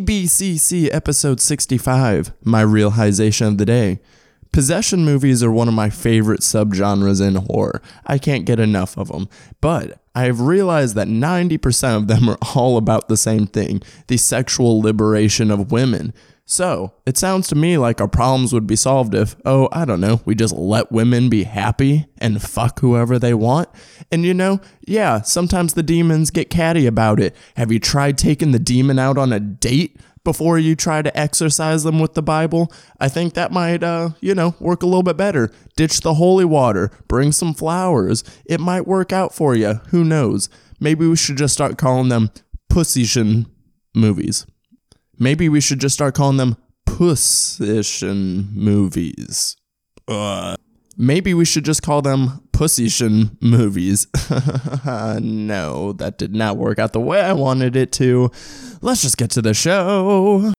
BBCC episode 65, my realization of the day. Possession movies are one of my favorite subgenres in horror. I can't get enough of them. But I have realized that 90% of them are all about the same thing the sexual liberation of women. So, it sounds to me like our problems would be solved if, oh, I don't know, we just let women be happy and fuck whoever they want. And you know, yeah, sometimes the demons get catty about it. Have you tried taking the demon out on a date? Before you try to exorcise them with the Bible, I think that might, uh, you know, work a little bit better. Ditch the holy water, bring some flowers. It might work out for you. Who knows? Maybe we should just start calling them pussyshin movies. Maybe we should just start calling them pussyshin movies. Uh, maybe we should just call them pussyshin movies. no, that did not work out the way I wanted it to. Let's just get to the show.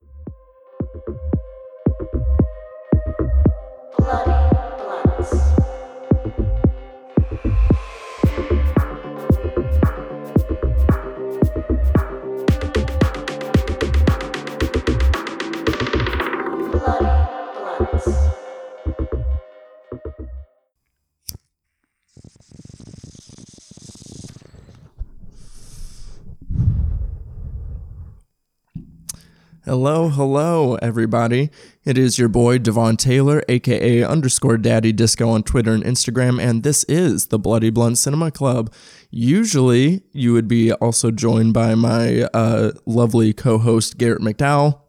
Hello, hello, everybody. It is your boy DeVaughn Taylor, aka underscore Daddy Disco on Twitter and Instagram, and this is the Bloody Blunt Cinema Club. Usually, you would be also joined by my uh, lovely co-host Garrett McDowell.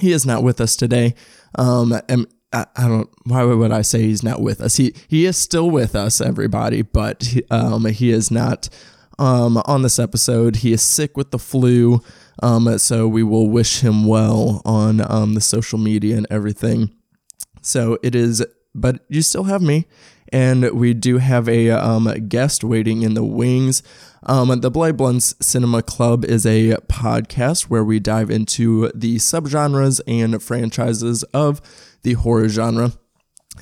He is not with us today. Um, and I, I don't. Why would I say he's not with us? He he is still with us, everybody, but um, he is not um, on this episode. He is sick with the flu. Um, so we will wish him well on um, the social media and everything. So it is, but you still have me, and we do have a um, guest waiting in the wings. Um, the Bloody Blunts Cinema Club is a podcast where we dive into the subgenres and franchises of the horror genre.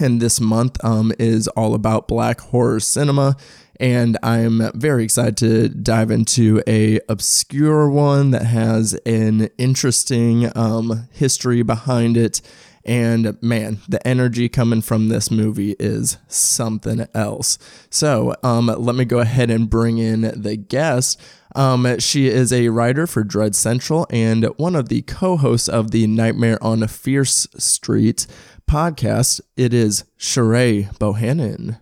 And this month um, is all about black horror cinema and I'm very excited to dive into a obscure one that has an interesting um, history behind it. And man, the energy coming from this movie is something else. So um, let me go ahead and bring in the guest. Um, she is a writer for Dread Central and one of the co hosts of the Nightmare on a Fierce Street podcast. It is Sharai Bohannon.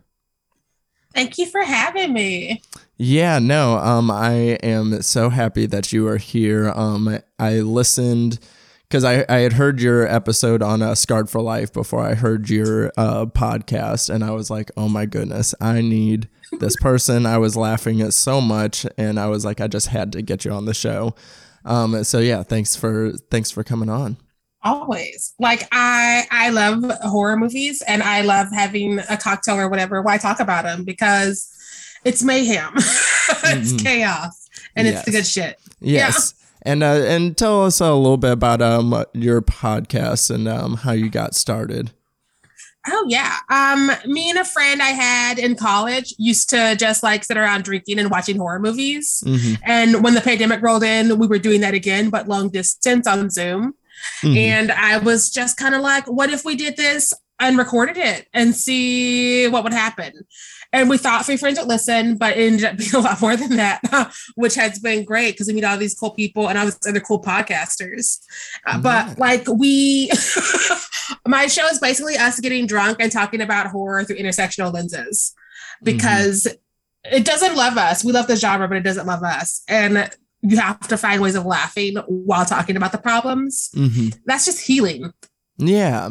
Thank you for having me. Yeah, no, um, I am so happy that you are here. Um, I listened because I, I had heard your episode on uh, Scarred for Life before I heard your uh, podcast, and I was like, oh my goodness, I need this person. I was laughing at so much, and I was like, I just had to get you on the show. Um, so yeah, thanks for thanks for coming on always like i i love horror movies and i love having a cocktail or whatever why talk about them because it's mayhem it's mm-hmm. chaos and yes. it's the good shit yes yeah. and uh and tell us a little bit about um your podcast and um how you got started Oh yeah. Um, me and a friend I had in college used to just like sit around drinking and watching horror movies. Mm-hmm. And when the pandemic rolled in, we were doing that again, but long distance on Zoom. Mm-hmm. And I was just kind of like, what if we did this and recorded it and see what would happen? And we thought Free Friends would listen, but it ended up being a lot more than that, which has been great because we meet all these cool people and all these other cool podcasters. Uh, but like we, my show is basically us getting drunk and talking about horror through intersectional lenses mm-hmm. because mm-hmm. it doesn't love us. We love the genre, but it doesn't love us. And you have to find ways of laughing while talking about the problems. Mm-hmm. That's just healing. Yeah.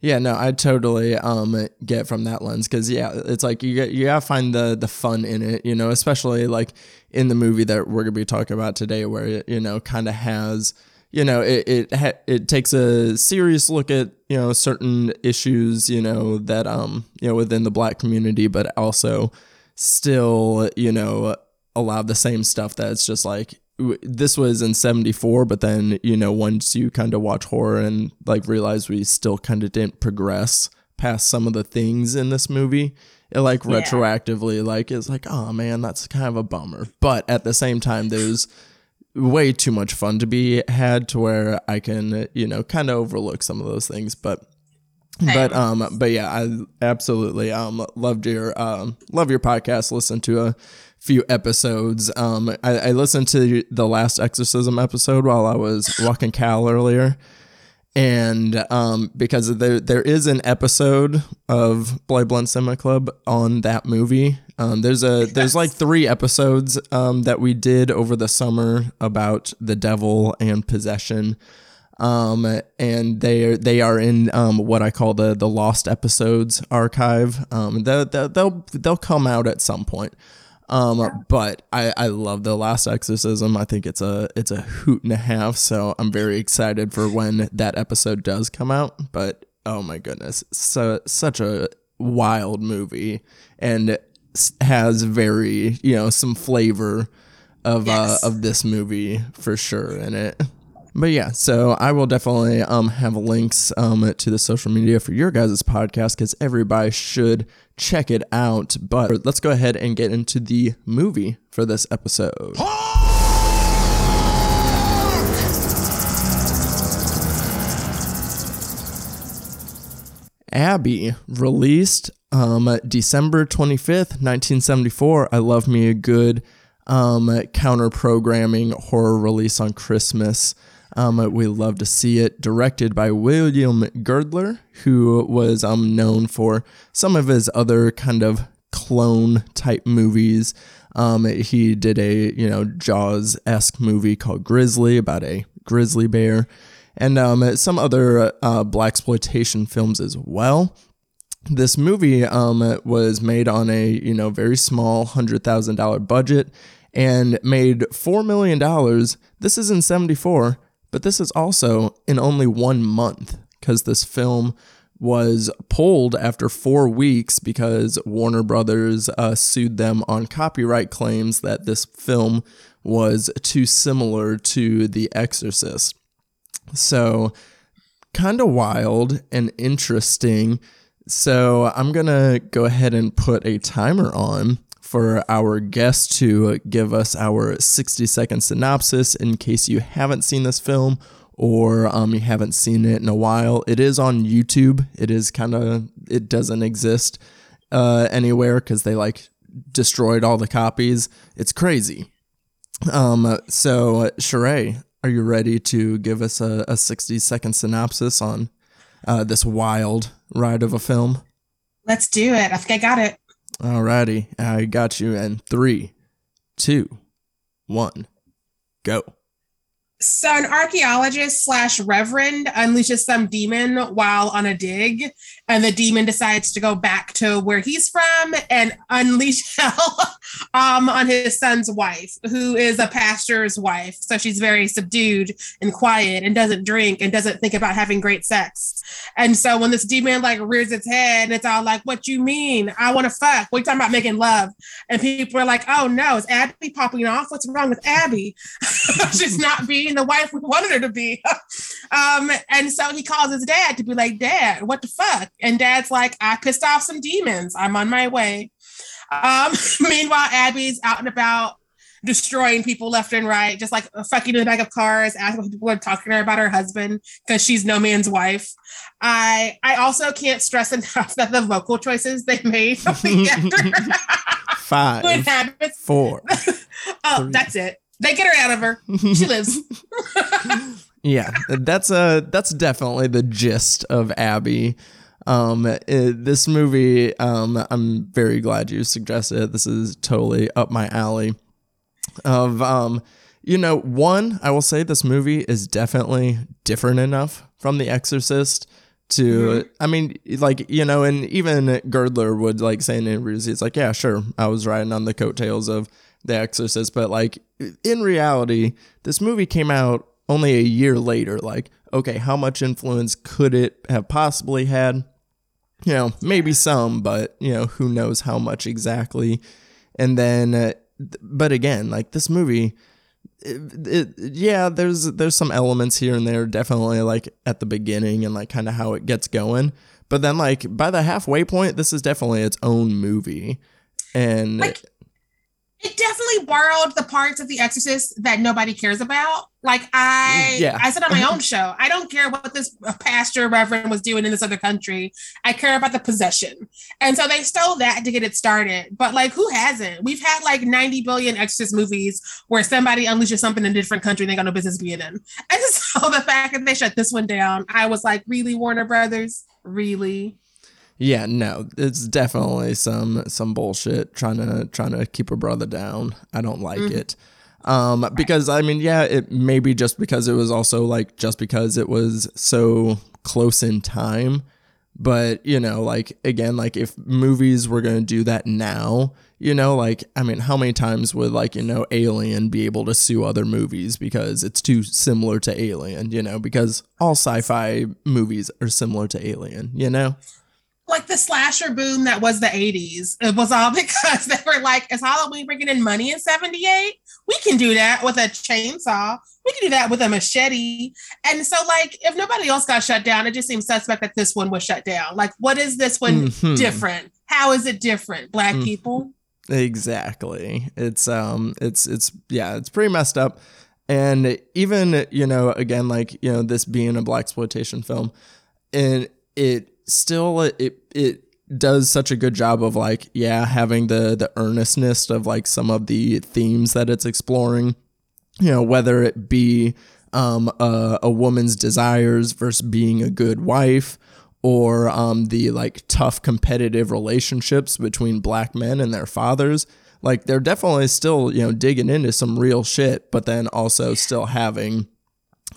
Yeah, no, I totally um get from that lens because yeah, it's like you get you gotta find the the fun in it, you know, especially like in the movie that we're gonna be talking about today, where it you know kind of has you know it it ha- it takes a serious look at you know certain issues you know that um you know within the black community, but also still you know allow the same stuff that's just like this was in 74 but then you know once you kind of watch horror and like realize we still kind of didn't progress past some of the things in this movie it like yeah. retroactively like is like oh man that's kind of a bummer but at the same time there's way too much fun to be had to where I can, you know, kind of overlook some of those things. But but um but yeah i absolutely um loved your um love your podcast listen to a few episodes um I, I listened to the last exorcism episode while i was walking cal earlier and um because there there is an episode of blood blunt cinema club on that movie um there's a yes. there's like three episodes um that we did over the summer about the devil and possession um, and they are they are in um, what I call the the lost episodes archive. Um, they'll they'll they'll come out at some point. Um, yeah. but I, I love the last exorcism. I think it's a it's a hoot and a half. So I'm very excited for when that episode does come out. But oh my goodness, so such a wild movie and has very you know some flavor of uh, yes. uh of this movie for sure in it. But yeah, so I will definitely um have links um to the social media for your guys' podcast because everybody should check it out. But let's go ahead and get into the movie for this episode. Abby released um December 25th, 1974. I love me a good um counter programming horror release on Christmas. Um, we love to see it. Directed by William Girdler, who was um, known for some of his other kind of clone type movies. Um, he did a you know Jaws esque movie called Grizzly about a grizzly bear, and um, some other uh, black exploitation films as well. This movie um, was made on a you know very small hundred thousand dollar budget and made four million dollars. This is in seventy four but this is also in only one month because this film was pulled after four weeks because Warner Brothers uh, sued them on copyright claims that this film was too similar to The Exorcist. So, kind of wild and interesting. So, I'm going to go ahead and put a timer on for our guest to give us our 60 second synopsis in case you haven't seen this film or um, you haven't seen it in a while. It is on YouTube. It is kind of, it doesn't exist uh, anywhere because they like destroyed all the copies. It's crazy. Um, so, Sharai, are you ready to give us a, a 60 second synopsis on uh, this wild ride of a film? Let's do it. I think I got it. Alrighty, I got you in three, two, one, go. So, an archaeologist slash reverend unleashes some demon while on a dig, and the demon decides to go back to where he's from and unleash hell um, on his son's wife, who is a pastor's wife. So, she's very subdued and quiet and doesn't drink and doesn't think about having great sex. And so, when this demon like rears its head, and it's all like, "What you mean? I want to fuck? We're talking about making love?" And people are like, "Oh no, is Abby popping off? What's wrong with Abby? she's not being." the wife we wanted her to be. um, and so he calls his dad to be like, Dad, what the fuck? And dad's like, I pissed off some demons. I'm on my way. Um, meanwhile, Abby's out and about destroying people left and right, just like fucking in the back of cars, asking people are talking to her about her husband because she's no man's wife. I I also can't stress enough that the vocal choices they made Five, four. oh, three. that's it. They get her out of her. She lives. yeah, that's a that's definitely the gist of Abby. Um, it, this movie, um, I'm very glad you suggested it. This is totally up my alley. Of um, you know, one, I will say this movie is definitely different enough from The Exorcist to mm-hmm. I mean, like, you know, and even Girdler would like say in interviews, he's like, Yeah, sure, I was riding on the coattails of the Exorcist, but like in reality, this movie came out only a year later. Like, okay, how much influence could it have possibly had? You know, maybe some, but you know, who knows how much exactly. And then, uh, but again, like this movie, it, it, yeah, there's there's some elements here and there, definitely like at the beginning and like kind of how it gets going. But then, like by the halfway point, this is definitely its own movie, and. Like- it definitely borrowed the parts of The Exorcist that nobody cares about. Like I, mm, yeah. I said on my mm-hmm. own show, I don't care what this pastor reverend was doing in this other country. I care about the possession, and so they stole that to get it started. But like, who hasn't? We've had like ninety billion Exorcist movies where somebody unleashes something in a different country they got no business being in. And so the fact that they shut this one down, I was like, really, Warner Brothers, really. Yeah, no, it's definitely some some bullshit trying to trying to keep a brother down. I don't like mm-hmm. it. Um, because I mean, yeah, it maybe just because it was also like just because it was so close in time. But, you know, like again, like if movies were gonna do that now, you know, like I mean, how many times would like, you know, Alien be able to sue other movies because it's too similar to Alien, you know, because all sci-fi movies are similar to Alien, you know? Like the slasher boom that was the 80s. It was all because they were like, is Halloween bringing in money in 78? We can do that with a chainsaw. We can do that with a machete. And so, like, if nobody else got shut down, it just seems suspect that this one was shut down. Like, what is this one mm-hmm. different? How is it different? Black mm-hmm. people? Exactly. It's um it's it's yeah, it's pretty messed up. And even, you know, again, like, you know, this being a black exploitation film, and it still it it does such a good job of like yeah having the the earnestness of like some of the themes that it's exploring. You know whether it be um a, a woman's desires versus being a good wife or um the like tough competitive relationships between black men and their fathers like they're definitely still you know digging into some real shit but then also still having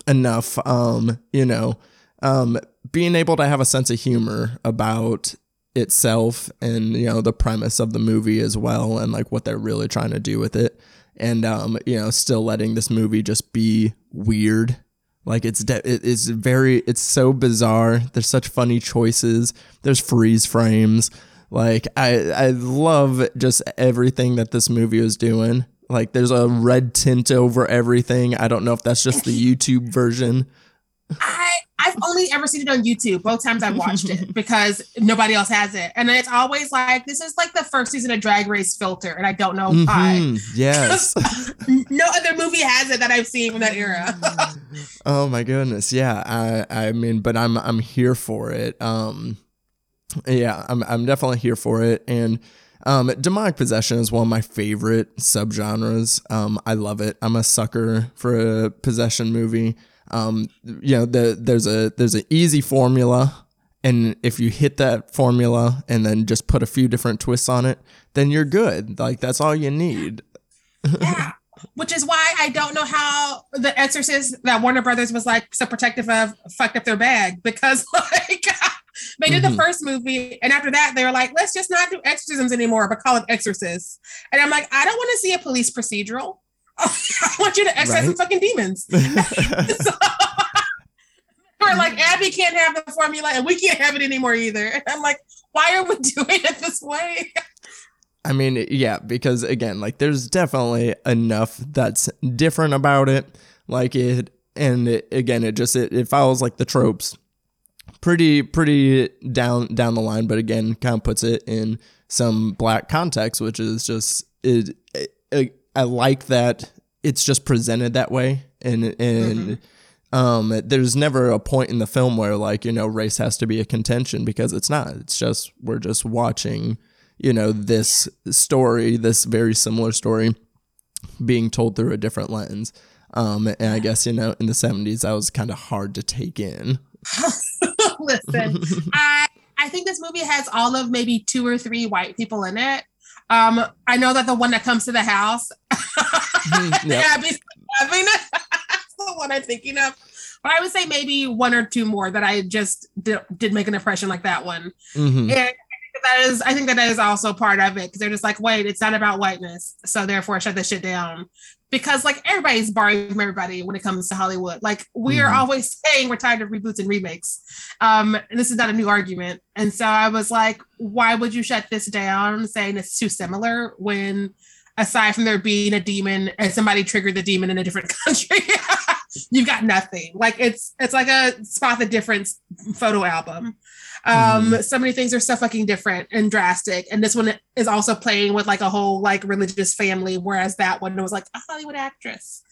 enough um you know um being able to have a sense of humor about itself and you know the premise of the movie as well and like what they're really trying to do with it. And um you know still letting this movie just be weird. Like it's de- it's very it's so bizarre. There's such funny choices. There's freeze frames. Like i i love just everything that this movie is doing. Like there's a red tint over everything. I don't know if that's just the youtube version I I've only ever seen it on YouTube. Both times I've watched it because nobody else has it, and it's always like this is like the first season of Drag Race filter, and I don't know mm-hmm. why. Yes, no other movie has it that I've seen from that era. oh my goodness, yeah. I I mean, but I'm I'm here for it. Um, yeah, I'm I'm definitely here for it, and. Um, demonic possession is one of my favorite subgenres. Um, I love it. I'm a sucker for a possession movie um, you know, the, there's a there's an easy formula, and if you hit that formula and then just put a few different twists on it, then you're good. Like that's all you need. yeah. Which is why I don't know how the Exorcist that Warner Brothers was like so protective of fucked up their bag because like they did mm-hmm. the first movie and after that they were like let's just not do exorcisms anymore but call it Exorcist and I'm like I don't want to see a police procedural I want you to exercise right? some fucking demons. so, we're like, Abby can't have the formula and we can't have it anymore either. And I'm like, why are we doing it this way? I mean, yeah, because again, like there's definitely enough that's different about it. Like it, and it, again, it just it, it follows like the tropes, pretty pretty down down the line. But again, kind of puts it in some black context, which is just it, it I like that it's just presented that way, and and mm-hmm. um, there's never a point in the film where like you know race has to be a contention because it's not. It's just we're just watching you know this story, this very similar story, being told through a different lens. Um, and I guess you know in the '70s that was kind of hard to take in. Listen, I I think this movie has all of maybe two or three white people in it. Um, I know that the one that comes to the house, mm, yep. Abby's having that's the one I'm thinking of. But I would say maybe one or two more that I just did, did make an impression like that one. Mm-hmm. And that is, I think that is also part of it because they're just like, wait, it's not about whiteness, so therefore shut this shit down because like everybody's borrowing from everybody when it comes to Hollywood. Like we are mm-hmm. always saying we're tired of reboots and remakes. Um, and this is not a new argument. And so I was like, why would you shut this down saying it's too similar when aside from there being a demon and somebody triggered the demon in a different country? you've got nothing. Like it's it's like a spot the difference photo album. Um, mm. so many things are so fucking different and drastic. And this one is also playing with like a whole like religious family, whereas that one was like a Hollywood actress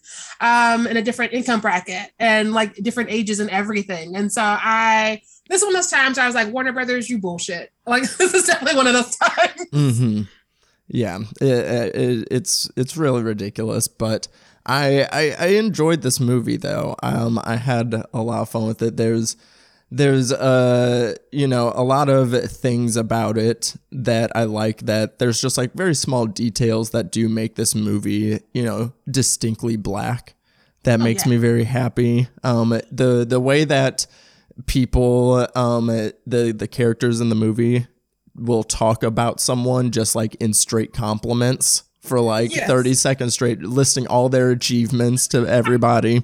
um in a different income bracket and like different ages and everything. And so I this one of those times I was like, Warner Brothers, you bullshit. Like this is definitely one of those times. Mm-hmm. Yeah, it, it, it's it's really ridiculous, but I, I I enjoyed this movie though. Um, I had a lot of fun with it. There's there's uh you know a lot of things about it that I like that there's just like very small details that do make this movie you know distinctly black that oh, makes yeah. me very happy um the the way that people um the the characters in the movie will talk about someone just like in straight compliments for like yes. 30 seconds straight listing all their achievements to everybody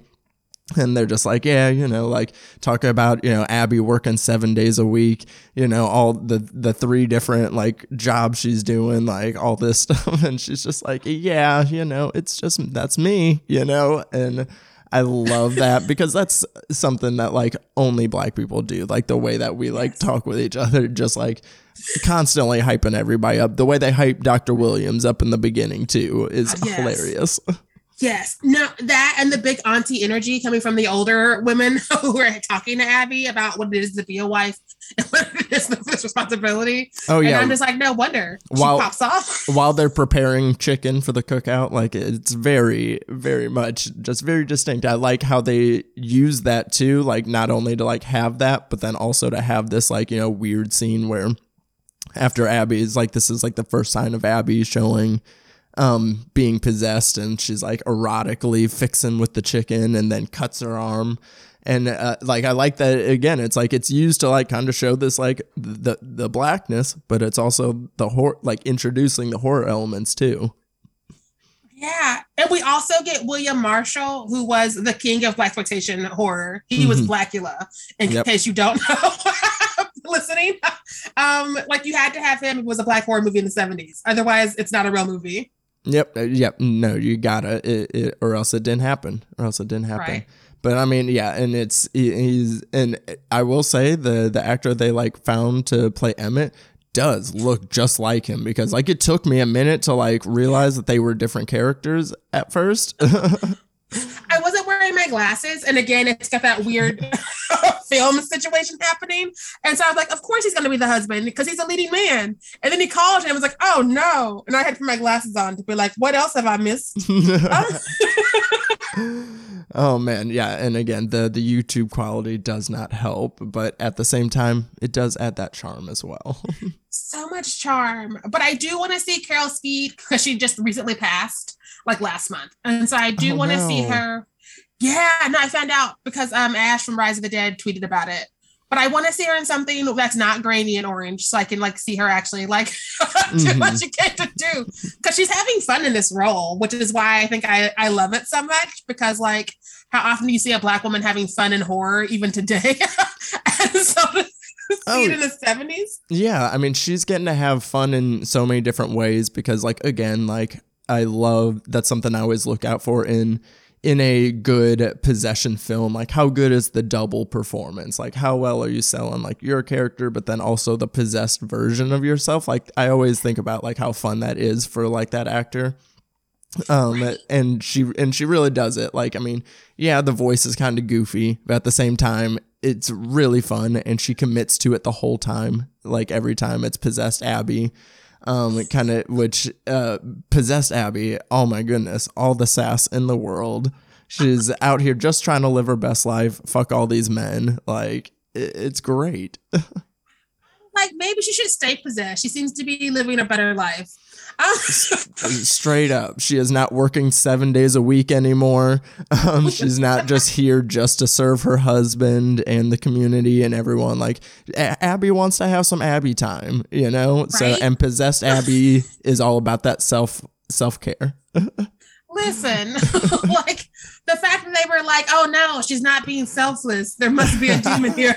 and they're just like yeah you know like talk about you know abby working seven days a week you know all the the three different like jobs she's doing like all this stuff. And she's just like yeah you know it's just that's me you know? And i love that because that's something that like only black people do like the way that we like talk with each other just like constantly hyping everybody up. The way they hype dr williams up in the beginning too is yes. hilarious Yes. No, that and the big auntie energy coming from the older women who are talking to Abby about what it is to be a wife and what it is this responsibility. Oh yeah. And I'm just like, no wonder. While, pops off. while they're preparing chicken for the cookout, like it's very, very much just very distinct. I like how they use that too, like not only to like have that, but then also to have this like, you know, weird scene where after Abby is like this is like the first sign of Abby showing um, being possessed, and she's like erotically fixing with the chicken, and then cuts her arm. And uh, like I like that again. It's like it's used to like kind of show this like the the blackness, but it's also the horror, like introducing the horror elements too. Yeah, and we also get William Marshall, who was the king of blaxploitation horror. He mm-hmm. was Blackula, in yep. case you don't know. listening, um, like you had to have him. It was a black horror movie in the seventies. Otherwise, it's not a real movie. Yep. Uh, yep. No, you gotta, it, it, or else it didn't happen, or else it didn't happen. Right. But I mean, yeah, and it's he's and I will say the the actor they like found to play Emmett does look just like him because like it took me a minute to like realize that they were different characters at first. I wasn't wearing my glasses, and again, it's got that weird film situation happening. And so I was like, of course he's going to be the husband because he's a leading man. And then he called and was like, oh no. And I had to put my glasses on to be like, what else have I missed? Oh, oh man, yeah. And again, the the YouTube quality does not help, but at the same time, it does add that charm as well. so much charm. But I do want to see Carol Speed because she just recently passed like last month. And so I do oh, want to no. see her yeah, no, I found out because um Ash from Rise of the Dead tweeted about it. But I want to see her in something that's not grainy and orange, so I can like see her actually like do mm-hmm. what she came to do. Because she's having fun in this role, which is why I think I I love it so much. Because like, how often do you see a black woman having fun in horror even today? so oh, in the seventies. Yeah, I mean, she's getting to have fun in so many different ways. Because like again, like I love that's something I always look out for in in a good possession film like how good is the double performance? Like how well are you selling like your character but then also the possessed version of yourself? Like i always think about like how fun that is for like that actor. Um and she and she really does it. Like i mean yeah the voice is kind of goofy but at the same time it's really fun and she commits to it the whole time like every time it's possessed abby um, kind of which uh, possessed Abby. Oh my goodness, all the sass in the world. She's out here just trying to live her best life. Fuck all these men. Like it, it's great. like maybe she should stay possessed. She seems to be living a better life. Straight up, she is not working seven days a week anymore. Um, she's not just here just to serve her husband and the community and everyone. Like a- Abby wants to have some Abby time, you know. Right? So and possessed Abby is all about that self self care. Listen, like the fact that they were like, "Oh no, she's not being selfless. There must be a demon here."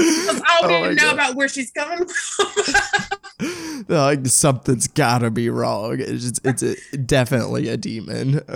I don't oh even know God. about where she's coming from. like something's gotta be wrong. It's just, it's a, definitely a demon.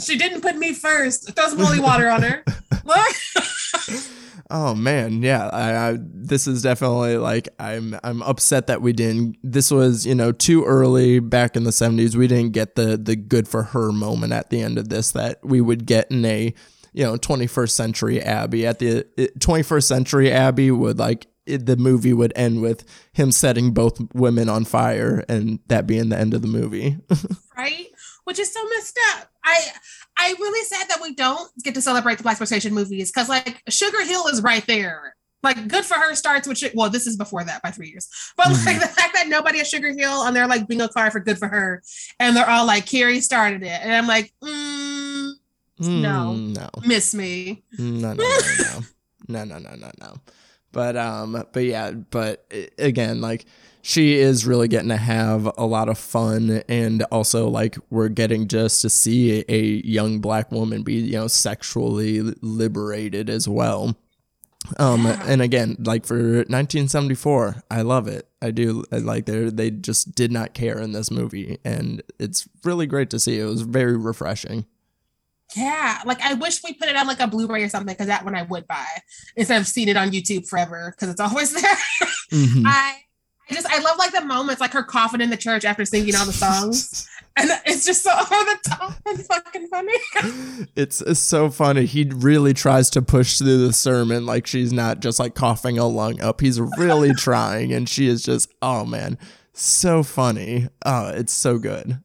She didn't put me first. Throw some holy water on her. Look. Oh man, yeah. I, I, this is definitely like I'm I'm upset that we didn't. This was you know too early back in the '70s. We didn't get the the good for her moment at the end of this that we would get in a you know 21st century Abby. At the 21st century Abby would like it, the movie would end with him setting both women on fire and that being the end of the movie. right? Which is so messed up. I I really sad that we don't get to celebrate the black exploitation movies because like Sugar Hill is right there. Like good for her starts with well, this is before that by three years. But mm-hmm. like the fact that nobody at Sugar Hill on their like bingo card for good for her, and they're all like Carrie started it, and I'm like, mm, no, mm, no, miss me, no, no, no, no, no, no, no, no, no. But um, but yeah, but again, like she is really getting to have a lot of fun and also like we're getting just to see a, young black woman be you know sexually liberated as well. Um and again like for 1974 i love it. I do I like they they just did not care in this movie and it's really great to see. It was very refreshing yeah, like I wish we put it on like a Blu-ray or something because that one I would buy instead of seeing it on YouTube forever because it's always there. Mm-hmm. I I just I love like the moments like her coughing in the church after singing all the songs. and it's just so over the top and fucking funny. it's, it's so funny. He really tries to push through the sermon like she's not just like coughing a lung up. He's really trying, and she is just oh man, so funny. Oh, it's so good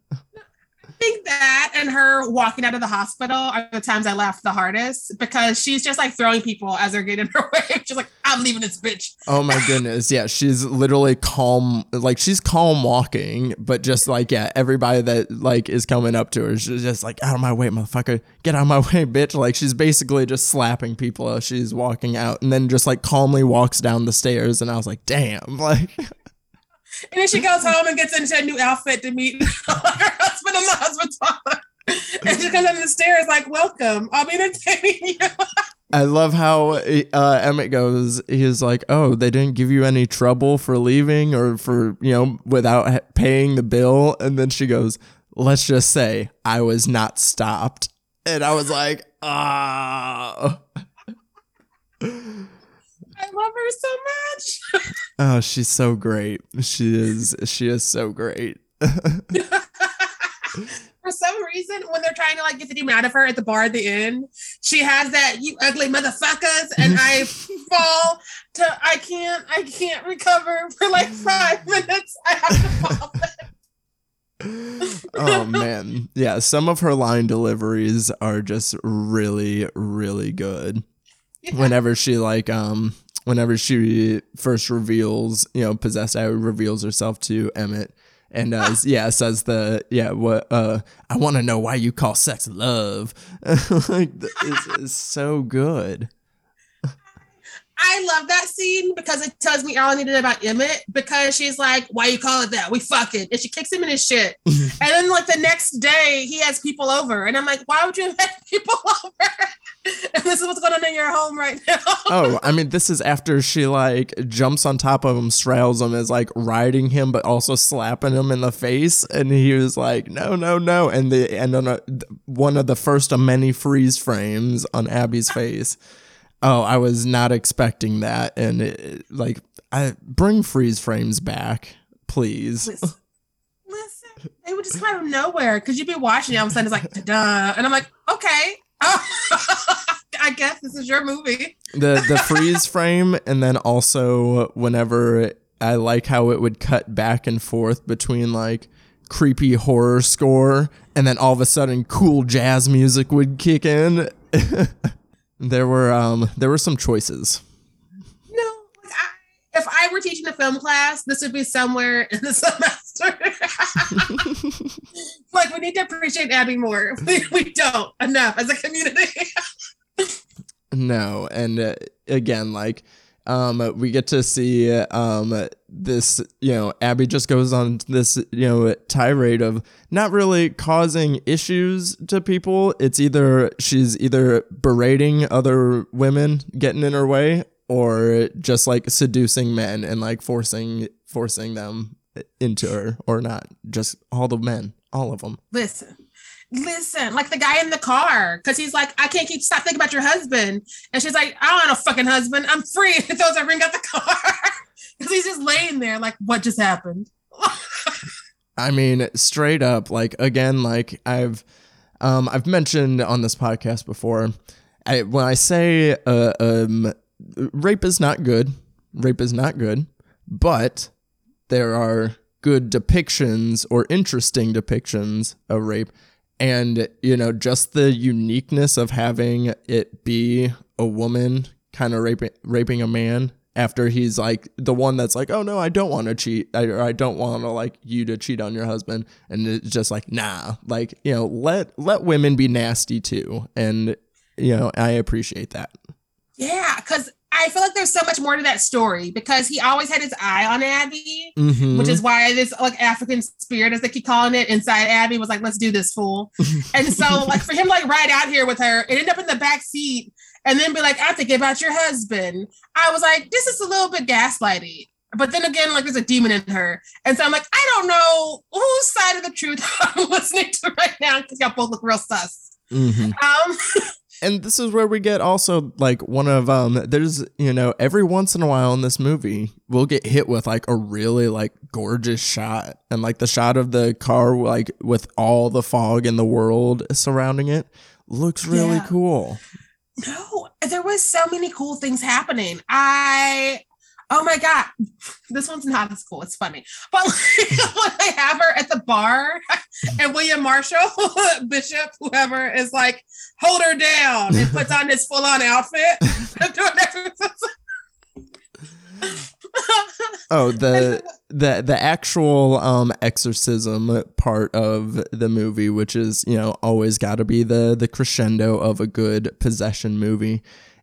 think that and her walking out of the hospital are the times I laughed the hardest because she's just like throwing people as they're getting her way. She's like, I'm leaving this bitch. Oh my goodness. Yeah. She's literally calm. Like she's calm walking, but just like, yeah, everybody that like is coming up to her she's just like, out of my way, motherfucker. Get out of my way, bitch. Like she's basically just slapping people as she's walking out and then just like calmly walks down the stairs. And I was like, damn. Like, and then she goes home and gets into a new outfit to meet her husband and the husband's father. And she comes down the stairs like, "Welcome, I'll be entertaining you." I love how uh, Emmett goes. He's like, "Oh, they didn't give you any trouble for leaving or for you know without paying the bill." And then she goes, "Let's just say I was not stopped." And I was like, "Ah." love her so much. oh, she's so great. She is. She is so great. For some reason, when they're trying to like get the demon out of her at the bar at the end, she has that "you ugly motherfuckers," and I fall to I can't I can't recover for like five minutes. I have to fall. oh man, yeah. Some of her line deliveries are just really, really good. Yeah. Whenever she like um whenever she first reveals, you know, possessed I reveals herself to Emmett. And uh, yeah, says the yeah what uh I want to know why you call sex love. like it's, it's so good. I love that scene because it tells me all I needed about Emmett because she's like, why you call it that? We fucking. And she kicks him in his shit. and then like the next day he has people over. And I'm like, why would you have people over? and this is what's going on in your home right now. oh, I mean, this is after she like jumps on top of him, straddles him, is like riding him, but also slapping him in the face. And he was like, no, no, no. And the and on a, one of the first of many freeze frames on Abby's face oh, I was not expecting that, and it, like, I bring freeze frames back, please. Listen, listen. it would just come out of nowhere because you'd be watching it, all of a sudden it's like, duh, and I'm like, okay. I guess this is your movie. the the freeze frame, and then also whenever I like how it would cut back and forth between like creepy horror score, and then all of a sudden cool jazz music would kick in. There were um there were some choices. No, I, if I were teaching a film class, this would be somewhere in the semester. like we need to appreciate Abby more. We, we don't enough as a community. no, and uh, again, like um, we get to see um, this, you know, Abby just goes on this, you know, tirade of not really causing issues to people. It's either she's either berating other women, getting in her way, or just like seducing men and like forcing forcing them into her, or not just all the men, all of them. Listen, Listen, like the guy in the car, because he's like, I can't keep stop thinking about your husband. And she's like, I don't want a fucking husband. I'm free. And throws a ring at the car. Because he's just laying there, like, what just happened? I mean, straight up, like again, like I've um I've mentioned on this podcast before. I when I say uh, um rape is not good, rape is not good, but there are good depictions or interesting depictions of rape and you know just the uniqueness of having it be a woman kind of raping raping a man after he's like the one that's like oh no i don't want to cheat. I, or i don't want to like you to cheat on your husband. And it's just like nah. Like you know let let women be nasty too. And you know i appreciate that. Yeah because I feel like there's so much more to that story because he always had his eye on Abby, mm-hmm. which is why this like African spirit, as they keep calling it, inside Abby was like, "Let's do this, fool." and so, like for him, like ride out here with her and end up in the back seat, and then be like, "I'm thinking about your husband." I was like, "This is a little bit gaslighty." But then again, like there's a demon in her, and so I'm like, I don't know whose side of the truth I'm listening to right now because y'all both look real sus. Mm-hmm. Um, and this is where we get also like one of um there's you know every once in a while in this movie we'll get hit with like a really like gorgeous shot. And like the shot of the car like with all the fog in the world surrounding it looks really yeah. cool. No there was so many cool things happening. I oh my god. This one's not as cool. It's funny. But like, when they have her at the bar and william marshall bishop whoever is like hold her down and puts on this full-on outfit. Oh the the the actual um exorcism part of the movie which is you know always got to be the the crescendo of a good possession movie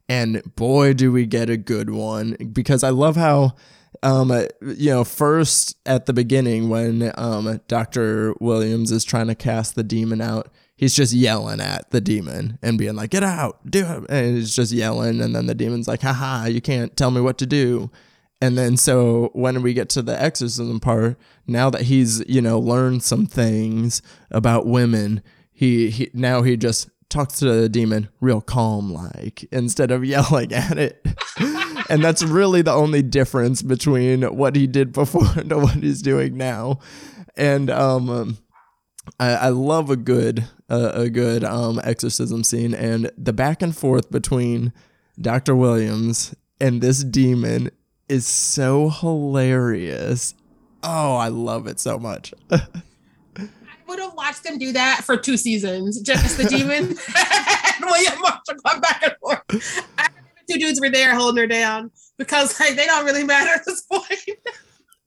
and boy do we get a good one because I love how um you know first at the beginning when um Dr. Williams is trying to cast the demon out he's just yelling at the demon and being like get out do it and he's just yelling and then the demon's like haha you can't tell me what to do and then so when we get to the exorcism part now that he's you know learned some things about women he, he now he just talks to the demon real calm like instead of yelling at it. and that's really the only difference between what he did before and what he's doing now. And um I, I love a good uh, a good um exorcism scene and the back and forth between Dr. Williams and this demon is so hilarious. Oh, I love it so much. would have watched them do that for two seasons. Just the demon and William Marshall going back and forth. two dudes were there holding her down because like they don't really matter at this point.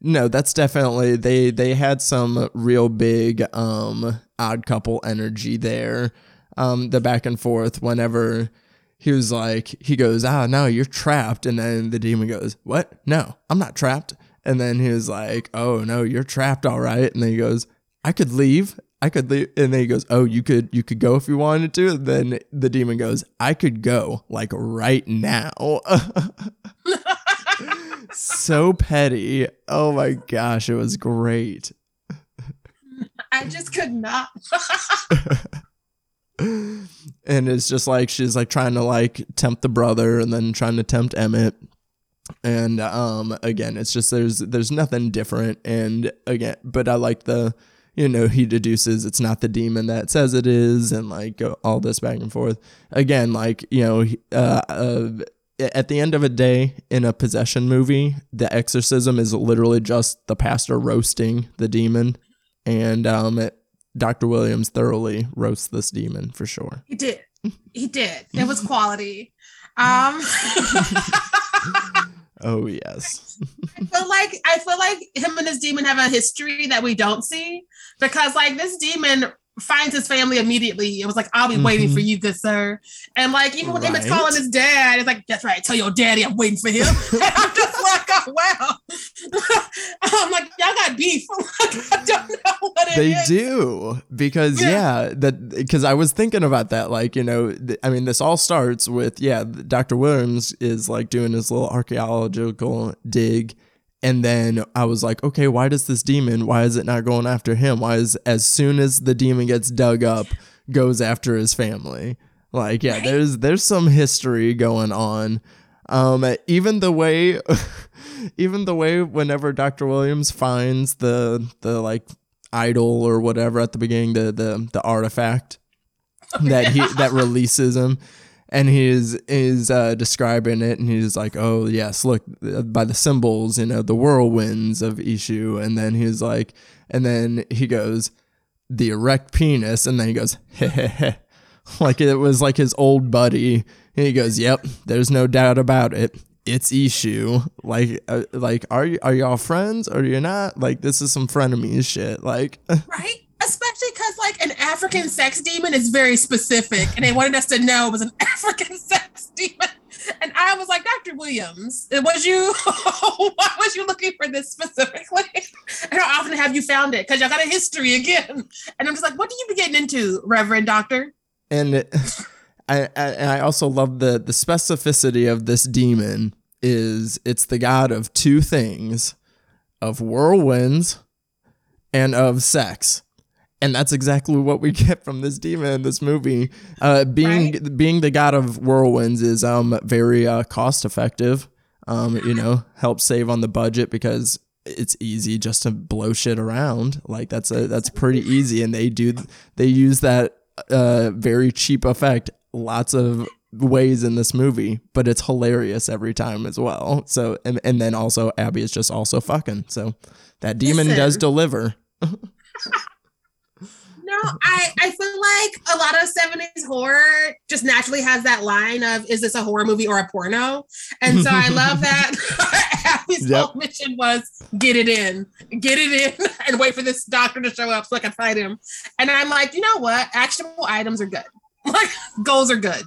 no, that's definitely they they had some real big um odd couple energy there. Um the back and forth whenever he was like he goes, "Ah, no, you're trapped." And then the demon goes, "What? No, I'm not trapped." And then he was like, "Oh, no, you're trapped all right." And then he goes, I could leave. I could leave. And then he goes, Oh, you could you could go if you wanted to. And then the demon goes, I could go like right now. so petty. Oh my gosh, it was great. I just could not. and it's just like she's like trying to like tempt the brother and then trying to tempt Emmett. And um again, it's just there's there's nothing different. And again, but I like the you know, he deduces it's not the demon that says it is, and like all this back and forth. Again, like, you know, uh, uh, at the end of a day in a possession movie, the exorcism is literally just the pastor roasting the demon. And um, it, Dr. Williams thoroughly roasts this demon for sure. He did. He did. It was quality. Um, Oh yes. I feel like I feel like him and his demon have a history that we don't see because like this demon finds his family immediately. It was like, I'll be mm-hmm. waiting for you, good sir. And like, even when right. Emmett's calling his dad, it's like, that's right, tell your daddy I'm waiting for him. and I'm just like, oh, wow. I'm like, y'all got beef. I don't know what it is. They is. do. Because, yeah, yeah that, because I was thinking about that. Like, you know, th- I mean, this all starts with, yeah, Dr. Williams is like doing his little archaeological dig and then I was like, okay, why does this demon? Why is it not going after him? Why is as soon as the demon gets dug up, goes after his family? Like, yeah, there's there's some history going on. Um, even the way, even the way whenever Dr. Williams finds the the like idol or whatever at the beginning, the the the artifact that he that releases him and he is uh, describing it, and he's like, "Oh yes, look by the symbols, you know, the whirlwinds of Eshu." And then he's like, and then he goes, "The erect penis," and then he goes, like it was like his old buddy. And he goes, "Yep, there's no doubt about it. It's Eshu. Like, uh, like, are you are y'all friends or you're not? Like, this is some frenemy shit. Like, right." Especially because like an African sex demon is very specific, and they wanted us to know it was an African sex demon. And I was like, Dr. Williams, was you? why was you looking for this specifically? And how often have you found it? Because y'all got a history again. And I'm just like, what do you be getting into, Reverend Doctor? And I, I, I also love the the specificity of this demon is it's the god of two things, of whirlwinds, and of sex and that's exactly what we get from this demon in this movie. Uh, being right. being the god of whirlwinds is um very uh, cost effective. Um, you know, helps save on the budget because it's easy just to blow shit around. Like that's a that's pretty easy, and they do they use that uh very cheap effect lots of ways in this movie, but it's hilarious every time as well. So and and then also Abby is just also fucking. So that demon Listen. does deliver. No, I, I feel like a lot of 70s horror just naturally has that line of is this a horror movie or a porno? And so I love that Abby's yep. whole mission was get it in, get it in, and wait for this doctor to show up so I can fight him. And I'm like, you know what? Actionable items are good. Like goals are good.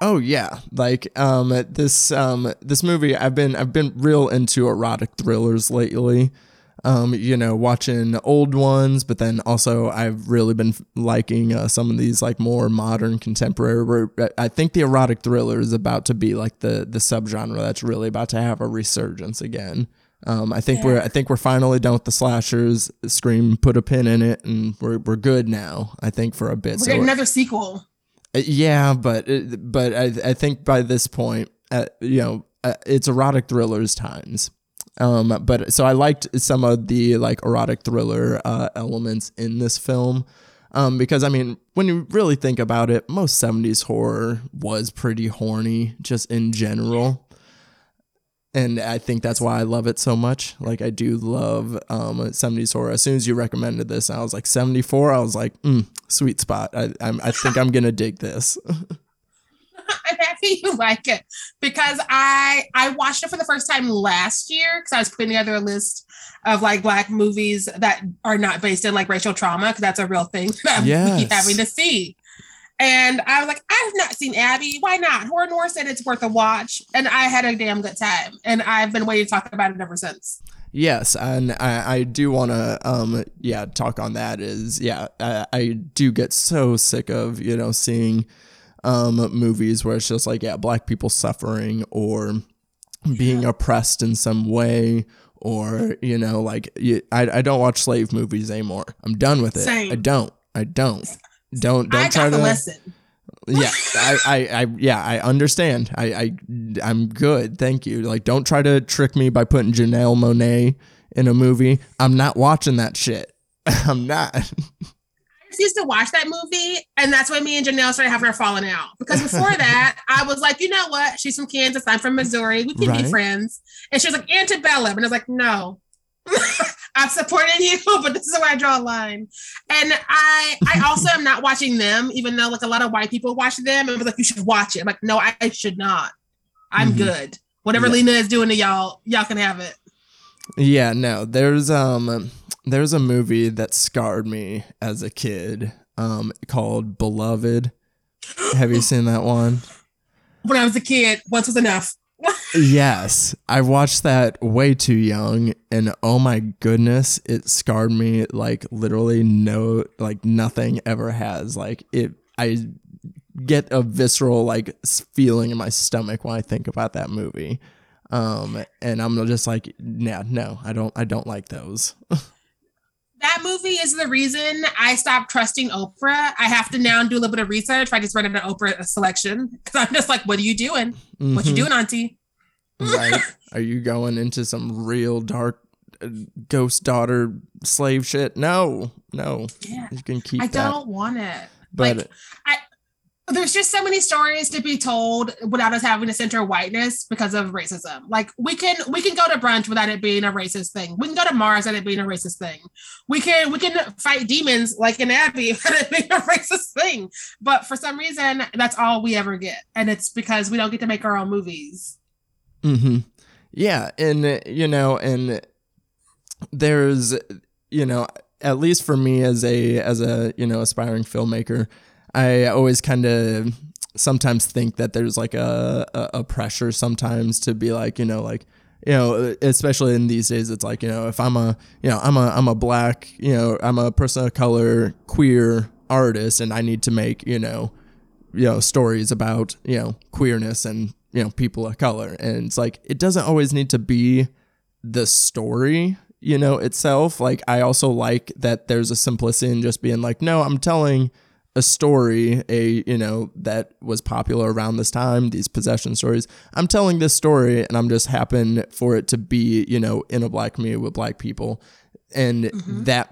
Oh yeah, like um this um this movie I've been I've been real into erotic thrillers lately um, you know, watching old ones, but then also I've really been liking uh, some of these like more modern contemporary. Uh, I think the erotic thriller is about to be like the the subgenre that's really about to have a resurgence again. Um, I think yeah. we're I think we're finally done with the slashers. Scream put a pin in it, and we're we're good now. I think for a bit. We're so getting another sequel. Uh, yeah, but uh, but I I think by this point, uh, you know, uh, it's erotic thrillers times. Um, but so I liked some of the like erotic thriller uh, elements in this film. Um, because I mean, when you really think about it, most 70s horror was pretty horny just in general. And I think that's why I love it so much. Like I do love um, 70s horror. As soon as you recommended this, I was like 74. I was like, mm, sweet spot. I, I'm, I think I'm gonna dig this. I'm happy you like it because I I watched it for the first time last year because I was putting together a list of like black movies that are not based in like racial trauma because that's a real thing that yes. we keep having to see. And I was like, I've not seen Abby. Why not? Horror Noir said it's worth a watch, and I had a damn good time. And I've been waiting to talk about it ever since. Yes, and I, I do want to, um, yeah, talk on that. Is yeah, I, I do get so sick of you know seeing um, movies where it's just like, yeah, black people suffering or being oppressed in some way or you know like you, I, I don't watch slave movies anymore. I'm done with it. Same. i don't. I don't. Don't don't I try to listen. Yeah I, I i yeah i understand. I i i'm good. Thank you. Like don't try to trick me by putting janelle monáe in a movie. I'm not watching that shit. I'm not refused to watch that movie, and that's when me and Janelle started having our falling out. Because before that, I was like, you know what? She's from Kansas. I'm from Missouri. We can right. be friends. And she was like, Antebellum, and I was like, no. I'm supporting you, but this is where I draw a line. And I I also am not watching them, even though like a lot of white people watch them and was like, you should watch it. I'm like, no, I, I should not. I'm mm-hmm. good. Whatever yeah. Lena is doing to y'all, y'all can have it. Yeah, no, there's um there's a movie that scarred me as a kid um, called Beloved. Have you seen that one? When I was a kid, once was enough. yes, I watched that way too young, and oh my goodness, it scarred me like literally no, like nothing ever has. Like it, I get a visceral like feeling in my stomach when I think about that movie. Um, and I'm just like, yeah, no, I don't, I don't like those. that movie is the reason I stopped trusting Oprah. I have to now do a little bit of research. I just read an Oprah selection because I'm just like, what are you doing? Mm-hmm. What you mm-hmm. doing, Auntie? Right? are you going into some real dark uh, ghost daughter slave shit? No, no. Yeah, you can keep. I that. don't want it. But like, I there's just so many stories to be told without us having to center whiteness because of racism. Like we can we can go to brunch without it being a racist thing. We can go to Mars without it being a racist thing. We can we can fight demons like in Abby without it being a racist thing. But for some reason, that's all we ever get, and it's because we don't get to make our own movies. Hmm. Yeah, and you know, and there's you know, at least for me as a as a you know aspiring filmmaker I always kind of sometimes think that there's like a, a, a pressure sometimes to be like, you know, like you know, especially in these days, it's like you know, if I'm a you know I'm a I'm a black you know I'm a person of color queer artist, and I need to make you know you know stories about you know queerness and you know people of color, and it's like it doesn't always need to be the story you know itself. Like I also like that there's a simplicity in just being like, no, I'm telling a story, a you know that was popular around this time. These possession stories. I'm telling this story, and I'm just happen for it to be you know in a black community with black people, and mm-hmm. that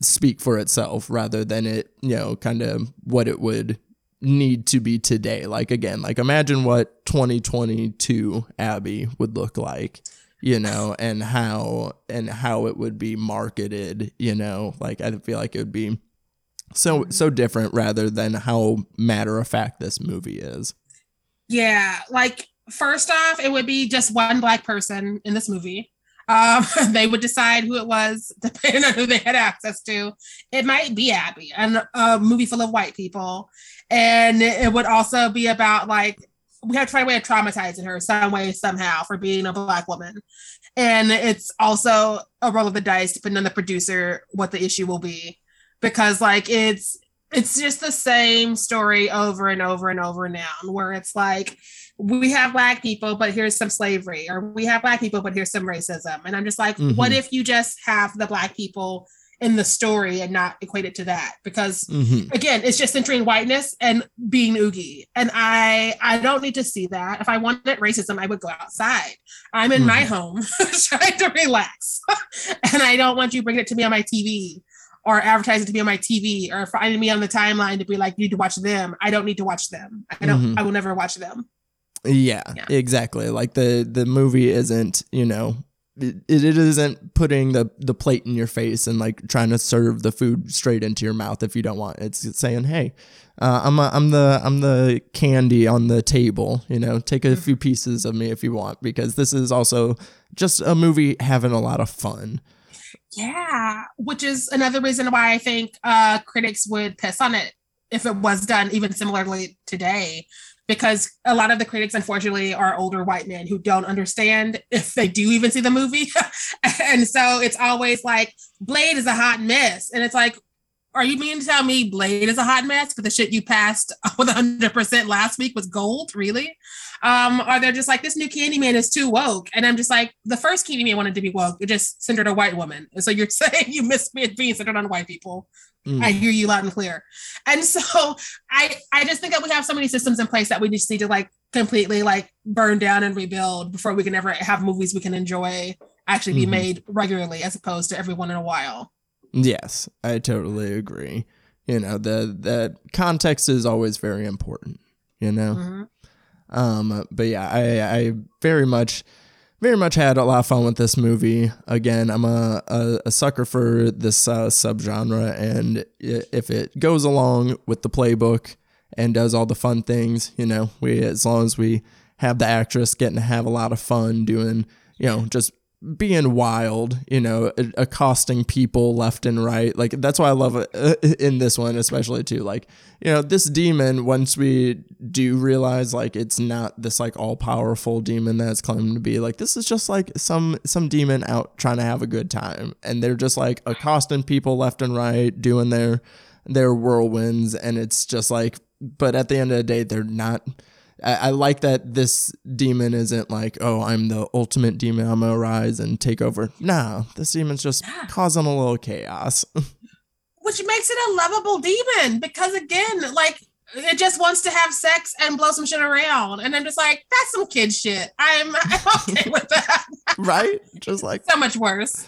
speak for itself rather than it you know kind of what it would need to be today. Like again, like imagine what 2022 Abby would look like you know and how and how it would be marketed you know like i feel like it would be so so different rather than how matter of fact this movie is. Yeah, like first off, it would be just one black person in this movie. Um, they would decide who it was depending on who they had access to. It might be Abby, and a movie full of white people, and it would also be about like we have to find a way of traumatizing her some way somehow for being a black woman, and it's also a roll of the dice depending on the producer what the issue will be because like it's it's just the same story over and over and over now where it's like we have black people but here's some slavery or we have black people but here's some racism. And i'm just like mm-hmm. what if you just have the black people in the story and not equate it to that? Because mm-hmm. again it's just centering whiteness and being oogie. And i i don't need to see that. If i wanted racism i would go outside. I'm in mm-hmm. my home trying to relax. And i don't want you bringing it to me on my tv or advertising to be on my TV or finding me on the timeline to be like, you need to watch them. I don't need to watch them. I don't, mm-hmm. I will never watch them. Yeah, yeah, exactly. Like the, the movie isn't, you know, it, it isn't putting the, the plate in your face and like trying to serve the food straight into your mouth if you don't want. It's saying, hey, uh, I'm a, I'm the I'm the candy on the table. You know, take a mm-hmm. few pieces of me if you want, because this is also just a movie having a lot of fun. Yeah, which is another reason why I think uh, critics would piss on it if it was done even similarly today. Because a lot of the critics, unfortunately, are older white men who don't understand if they do even see the movie. and so it's always like, Blade is a hot mess. And it's like, are you mean to tell me Blade is a hot mess? But the shit you passed with 100% last week was gold, really? Um, or they're just like, this new Candyman is too woke. And I'm just like, the first Candyman wanted to be woke. It just centered a white woman. And so you're saying you miss me being centered on white people. Mm. I hear you loud and clear. And so I I just think that we have so many systems in place that we just need to like completely like burn down and rebuild before we can ever have movies we can enjoy actually be mm-hmm. made regularly as opposed to every one in a while. Yes, I totally agree. You know, the the context is always very important, you know. Mm-hmm. Um, but yeah, I, I very much, very much had a lot of fun with this movie. Again, I'm a, a, a sucker for this uh, subgenre, and if it goes along with the playbook and does all the fun things, you know, we as long as we have the actress getting to have a lot of fun doing, you know, just being wild, you know, accosting people left and right. Like that's why I love it uh, in this one, especially too. Like, you know, this demon, once we do realize like it's not this like all powerful demon that's claiming to be, like this is just like some some demon out trying to have a good time. And they're just like accosting people left and right, doing their their whirlwinds, and it's just like but at the end of the day, they're not I, I like that this demon isn't like, oh, I'm the ultimate demon. I'm gonna rise and take over. Nah, this demon's just Yeah. causing a little chaos. which makes it a lovable demon because again, like it just wants to have sex and blow some shit around, and I'm just like, that's some kid shit. I'm, I'm okay with that. right? Just like so much worse.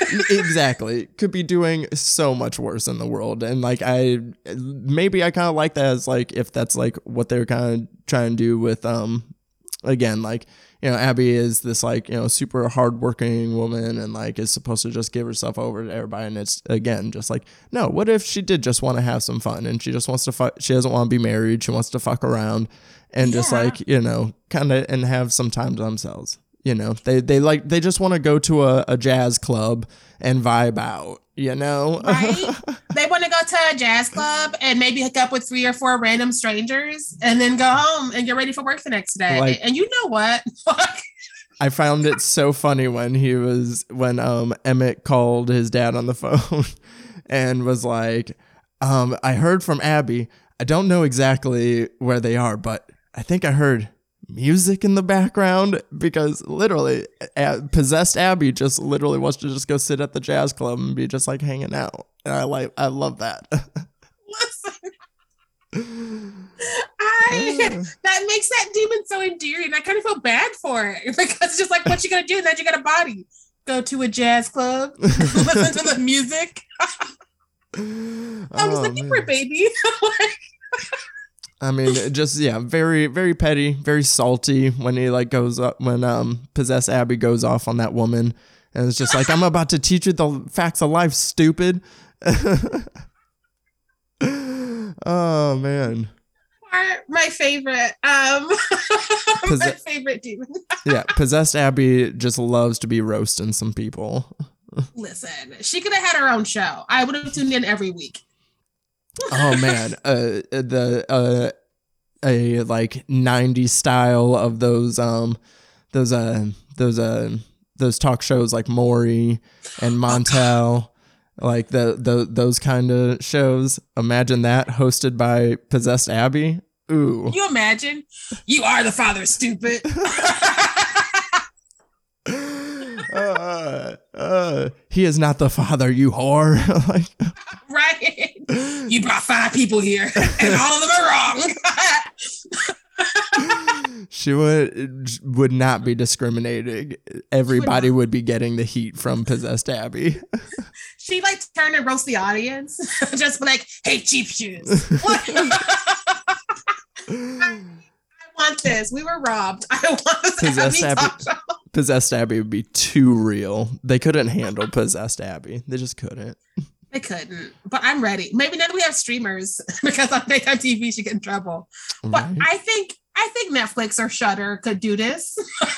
Exactly could be doing so much worse in the world and like i maybe i kind of like that as like if that's like what they're kind of trying to do with um again like you know abby is this like you know super hardworking woman and like is supposed to just give herself over to everybody. And it's again just like no what if she did just want to have some fun and she just wants to fuck she doesn't want to be married. She wants to fuck around and just like you know kind of and have some time to themselves you know they they like they just want to go to a, a jazz club and vibe out you know right? they want to go to a jazz club and maybe hook up with three or four random strangers, and then go home and get ready for work the next day. Like- and you know what? I found it so funny when he was when um Emmett called his dad on the phone and was like, um, I heard from Abby. I don't know exactly where they are, but I think I heard music in the background because literally a- possessed Abby just literally wants to just go sit at the jazz club and be just like hanging out. And I like I love that. Listen, I that makes that demon so endearing. I kind of feel bad for it because it's just like, what you gonna do now? that You got a body. Go to a jazz club, listen to the music. I'm just Oh, like, you man. poor baby. I mean, just yeah, very very petty, very salty when he like goes up when um possessed Abby goes off on that woman, and it's just like I'm about to teach you the facts of life, stupid. oh man, my favorite. Um, my favorite demon. yeah, possessed Abby just loves to be roasting some people. Listen, she could have had her own show. I would have tuned in every week. Oh man, uh, the uh, a like '90s style of those um those uh those uh those talk shows like Maury and Montel, like the the those kind of shows. Imagine that hosted by possessed Abby. Ooh, you imagine? You are the father, stupid. uh, uh, he is not the father, you whore. like, right? You brought five people here, and all of them are wrong. she would would not be discriminating. Everybody would be getting the heat from possessed Abby. she like turn and roast the audience, just like, "Hey, cheap shoes, what? I want this. We were robbed. I want this Possessed Abby Abby. Talk show." possessed Abby would be too real. They couldn't handle possessed Abby. They just couldn't. They couldn't, but I'm ready. Maybe now that we have streamers, because on daytime TV she get in trouble. But Right? I think I think Netflix or Shudder could do this.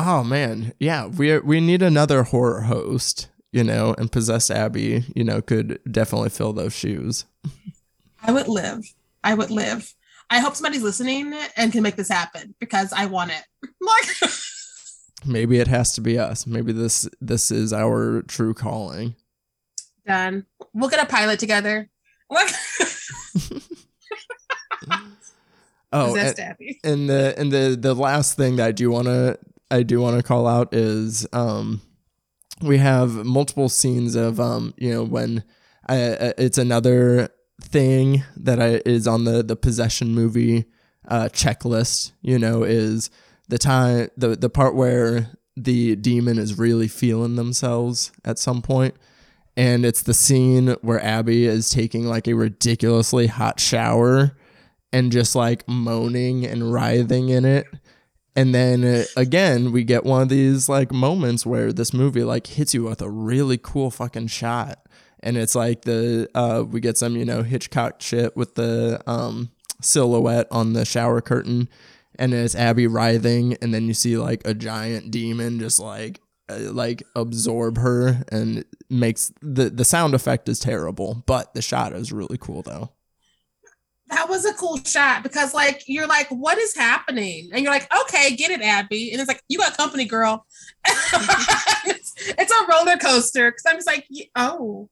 Oh man, yeah. We we need another horror host, you know, and possessed Abby, you know, could definitely fill those shoes. I would live. I would live. I hope somebody's listening and can make this happen because I want it. Like, Maybe it has to be us. Maybe this this is our true calling. done. We'll get a pilot together. Oh, and, and the and the the last thing that I do want to I do want to call out is um we have multiple scenes of um you know when I, uh, it's another thing that I, is on the the possession movie uh checklist you know is the time the the part where the demon is really feeling themselves at some point and it's the scene where Abby is taking like a ridiculously hot shower and just like moaning and writhing in it. And then uh, again, we get one of these like moments where this movie like hits you with a really cool fucking shot. And it's like the uh we get some, you know, Hitchcock shit with the um silhouette on the shower curtain and it's Abby writhing and then you see like a giant demon just like uh, like absorb her and makes the the sound effect is terrible, but the shot is really cool though. That was a cool shot because, like, you're like, what is happening? And you're like, okay, get it, Abby. And it's like, you got company, girl. it's, it's a roller coaster because I'm just like, oh,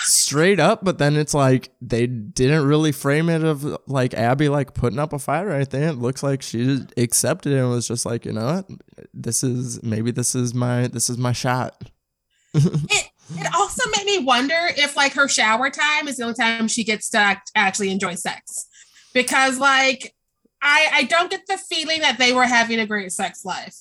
straight up, but then it's like they didn't really frame it of like Abby like putting up a fight or anything. It looks like she accepted it and was just like, you know what, this is maybe this is my this is my shot. it it also made me wonder if like her shower time is the only time she gets to actually enjoy sex, because like I I don't get the feeling that they were having a great sex life.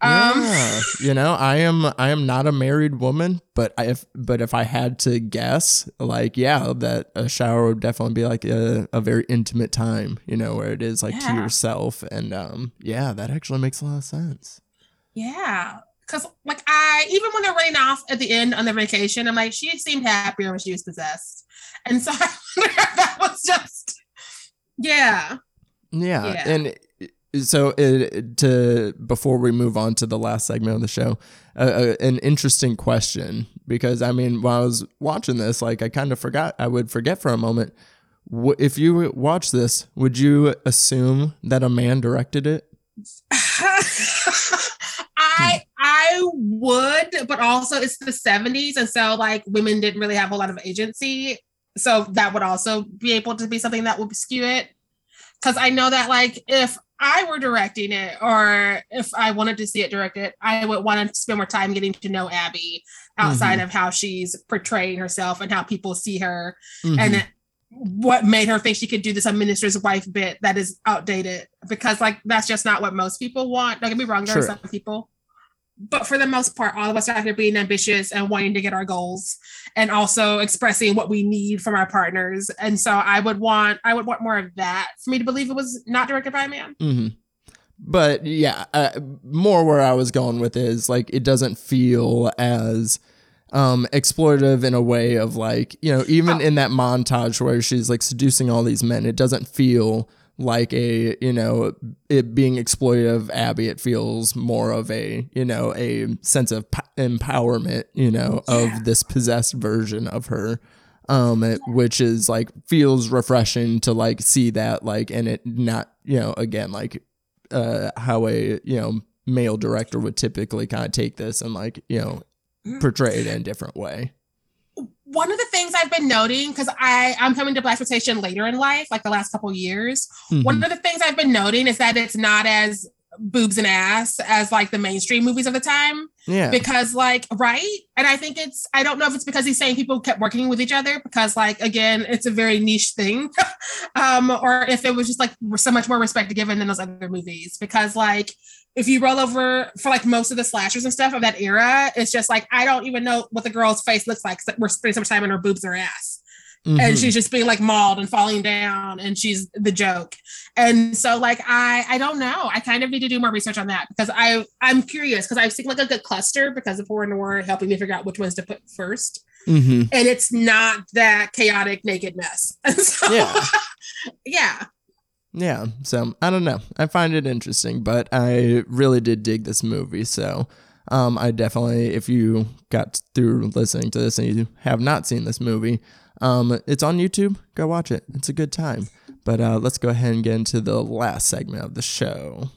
Um, yeah, you know, I am I am not a married woman, but I, if but if I had to guess, like yeah, that a shower would definitely be like a, a very intimate time, you know, where it is like yeah. to yourself, and um, yeah, that actually makes a lot of sense. Yeah, because like I even when they're running off at the end on the vacation, I'm like she seemed happier when she was possessed, and so I wonder if that was just yeah. Yeah, yeah. and so it, to before we move on to the last segment of the show, uh, uh, an interesting question because I mean, while I was watching this, like I kind of forgot, I would forget for a moment. If you watch this, would you assume that a man directed it? I I would, but also it's the 70s, and so like women didn't really have a lot of agency. So that would also be able to be something that would skew it. Cause I know that like if I were directing it, or if I wanted to see it directed, I would want to spend more time getting to know Abby outside mm-hmm. of how she's portraying herself and how people see her, mm-hmm. and what made her think she could do this a minister's wife bit that is outdated. Because like that's just not what most people want. Don't get me wrong, there sure. are some people but for the most part, all of us out here being ambitious and wanting to get our goals and also expressing what we need from our partners. And so I would want, I would want more of that for me to believe it was not directed by a man. Mm-hmm. But yeah, uh, more where I was going with is like, it doesn't feel as, um, exploitative in a way of like, you know, even oh. in that montage where she's like seducing all these men, it doesn't feel like a you know it being exploitive abby it feels more of a you know a sense of p- empowerment you know yeah. of this possessed version of her um it, which is like feels refreshing to like see that like and it not you know again like uh how a you know male director would typically kind of take this and like you know mm. portray it in a different way one of the things I've been noting, because I I'm coming to blaxploitation later in life, like the last couple years. Mm-hmm. One of the things I've been noting is that it's not as boobs and ass as like the mainstream movies of the time. Yeah. Because like, right? And I think it's I don't know if it's because he's saying people kept working with each other because like again, it's a very niche thing. um, or if it was just like so much more respect given than those other movies. Because like if you roll over for like most of the slashers and stuff of that era, it's just like I don't even know what the girl's face looks like. We're spending so much time on her boobs or ass. Mm-hmm. And she's just being like mauled and falling down, and she's the joke. And so, like, I I don't know. I kind of need to do more research on that because I I'm curious because I've seen like a good cluster because of horror noir helping me figure out which ones to put 1st mm-hmm. and it's not that chaotic naked mess. so, yeah, yeah. Yeah, so I don't know. I find it interesting, but I really did dig this movie. So um, I definitely, if you got through listening to this and you have not seen this movie, um, it's on YouTube. Go watch it. It's a good time. But uh, let's go ahead and get into the last segment of the show.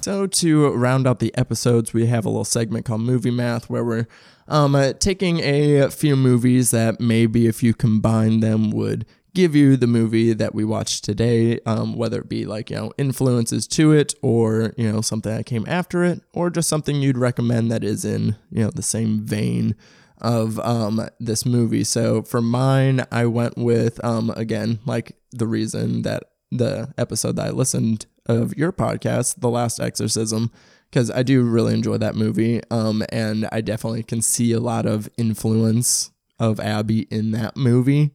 So, to round out the episodes, we have a little segment called Movie Math where we're um, uh, taking a few movies that maybe if you combine them would give you the movie that we watched today, um, whether it be like, you know, influences to it or, you know, something that came after it or just something you'd recommend that is in, you know, the same vein of um, this movie. So for mine, I went with, um, again, like the reason that the episode that I listened of your podcast, The Last Exorcism, because I do really enjoy that movie. Um, and I definitely can see a lot of influence of Abby in that movie.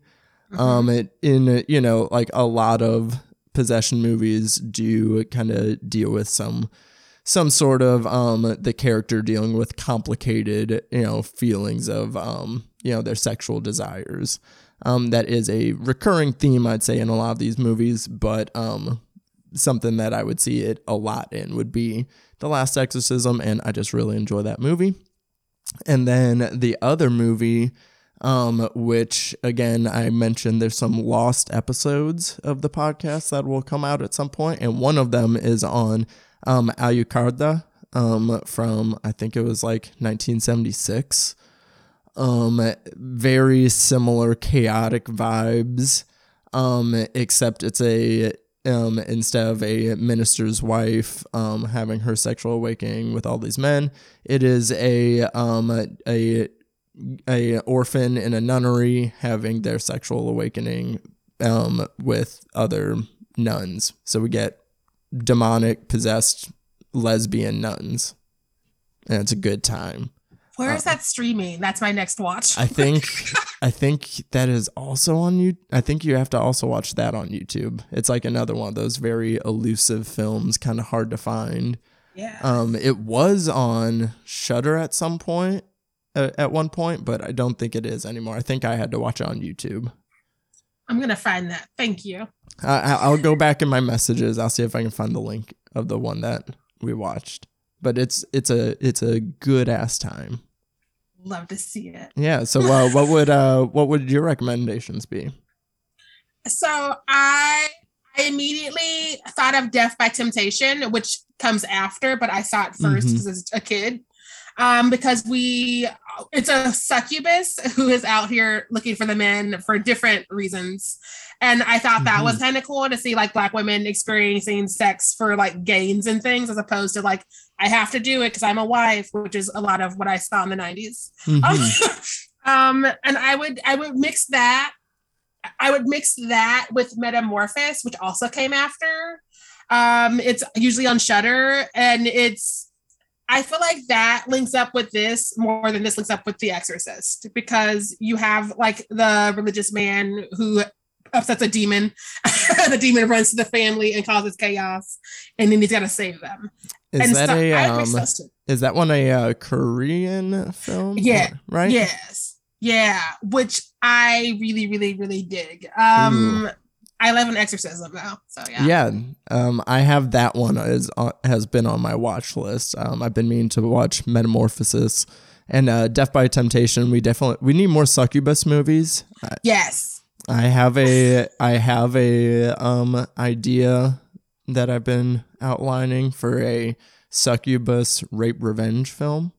Mm-hmm. Um, it in you know like a lot of possession movies do kind of deal with some some sort of um the character dealing with complicated you know feelings of um you know their sexual desires. Um, that is a recurring theme I'd say in a lot of these movies, but um something that I would see it a lot in would be The Last Exorcism, and I just really enjoy that movie. And then the other movie um, which again I mentioned there's some lost episodes of the podcast that will come out at some point, and one of them is on um, Alucarda um, from I think it was like 1976. Um, very similar chaotic vibes, um, except it's a um, instead of a minister's wife um, having her sexual awakening with all these men, it is a um, a a orphan in a nunnery having their sexual awakening um, with other nuns. So we get demonic possessed lesbian nuns, and it's a good time. Where is uh, that streaming? That's my next watch. I think I think that is also on you. I think you have to also watch that on YouTube. It's like another one of those very elusive films, kind of hard to find. Yeah. Um, it was on Shudder at some point, uh, at one point, but I don't think it is anymore. I think I had to watch it on YouTube. I'm gonna find that. Thank you. Uh, I'll go back in my messages. I'll see if I can find the link of the one that we watched but it's it's a it's a good ass time. Love to see it. Yeah. So uh, what would uh what would your recommendations be? So I I immediately thought of Death by Temptation, which comes after, but I saw it first because mm-hmm. as a kid. Um, because we it's a succubus who is out here looking for the men for different reasons. And I thought mm-hmm. that was mm-hmm. kind of cool to see like black women experiencing sex for like gains and things as opposed to like I have to do it because I'm a wife, which is a lot of what I saw in the 90s. Mm-hmm. um, and I would I would mix that. I would mix that with Metamorphosis, which also came after. Um, it's usually on Shudder, and it's I feel like that links up with this more than this links up with The Exorcist because you have like the religious man who upsets a demon. the demon runs to the family and causes chaos, and then he's got to save them. Is and that a um, is that one a uh, Korean film? Yeah, right. Yes, yeah, which I really, really, really dig. Um, Ooh. I love an exorcism now, so yeah. Yeah, um, I have that one is uh, has been on my watch list. Um, I've been meaning to watch Metamorphosis and uh, Death by Temptation. We definitely we need more succubus movies. Yes. I have a I have a um idea that I've been outlining for a succubus rape revenge film.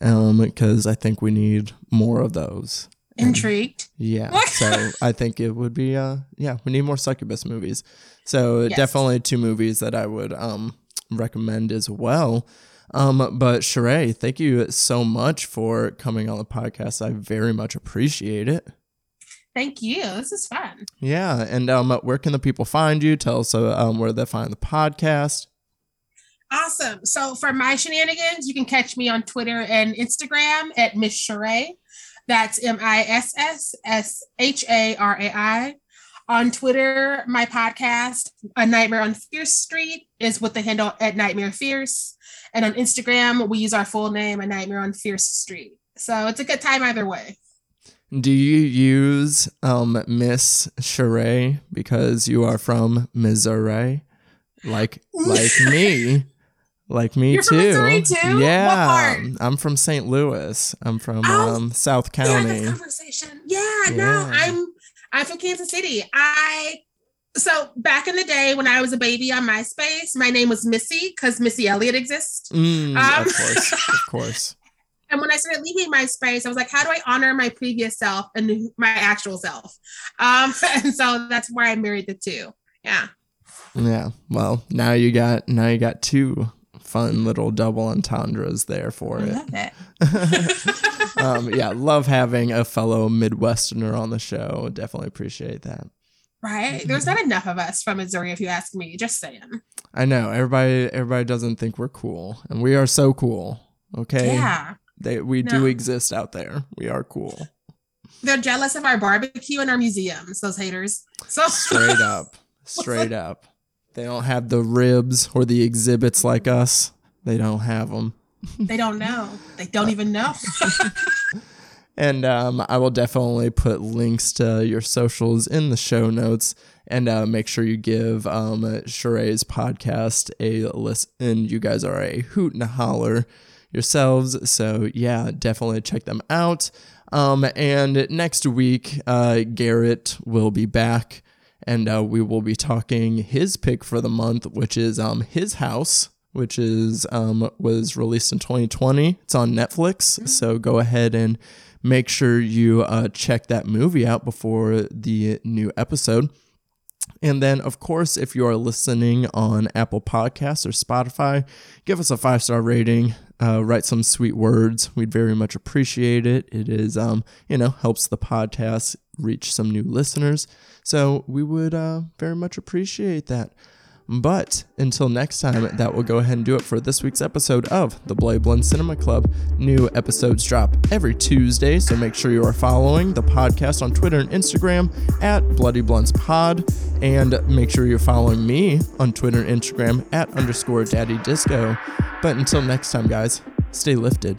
Um, because I think we need more of those. Intrigued. And yeah. so I think it would be uh yeah, we need more succubus movies. So yes. definitely two movies that I would um recommend as well. Um, but Sharai, thank you so much for coming on the podcast. I very much appreciate it. Thank you. This is fun. Yeah. And um, where can the people find you? Tell us uh, um, where they find the podcast. Awesome. So for my shenanigans, you can catch me on Twitter and Instagram at Miss Sharai. That's M I S S S H A R A I. On Twitter, my podcast, A Nightmare on Fierce Street, is with the handle at Nightmare Fierce. And on Instagram, we use our full name, A Nightmare on Fierce Street. So it's a good time either way. Do you use um, Miss Sharai because you are from Missouri, like like me, like me You're too. too. Yeah, I'm from St. Louis. I'm from oh, um, South County. Yeah, conversation. Yeah, yeah, no, I'm I'm from Kansas City. I so back in the day when I was a baby on MySpace, my name was Missy because Missy Elliott exists. Mm, um, of course, of course. And when I started leaving my space, I was like, how do I honor my previous self and my actual self? Um, and so that's why I married the two. Yeah. Yeah. Well, now you got now you got two fun little double entendres there for I it. Love it. um, yeah, love having a fellow Midwesterner on the show. Definitely appreciate that. Right. There's not enough of us from Missouri, if you ask me. Just saying. I know everybody. Everybody doesn't think we're cool, and we are so cool. Okay. Yeah. They we no. do exist out there. We are cool. They're jealous of our barbecue and our museums, those haters. So straight up. Straight up. They don't have the ribs or the exhibits like us. They don't have them. They don't know. They don't even know. and um, I will definitely put links to your socials in the show notes. And uh, make sure you give um, Sharai's podcast a listen. You guys are a hoot and a holler yourselves. So yeah, definitely check them out. Um, and next week, uh, Garrett will be back and uh, we will be talking his pick for the month, which is um, his house, which is um, was released in 2020. It's on Netflix, mm-hmm. so go ahead and make sure you uh, check that movie out before the new episode. And then, of course, if you are listening on Apple Podcasts or Spotify, give us a five star rating. Uh, write some sweet words. We'd very much appreciate it. It is, um, you know, helps the podcast reach some new listeners. So we would uh, very much appreciate that. But until next time, that will go ahead and do it for this week's episode of the Bloody Blunts Cinema Club. New episodes drop every Tuesday, so make sure you are following the podcast on Twitter and Instagram at Bloody Blunts Pod. And make sure you're following me on Twitter and Instagram at underscore daddy disco. But until next time, guys, stay lifted.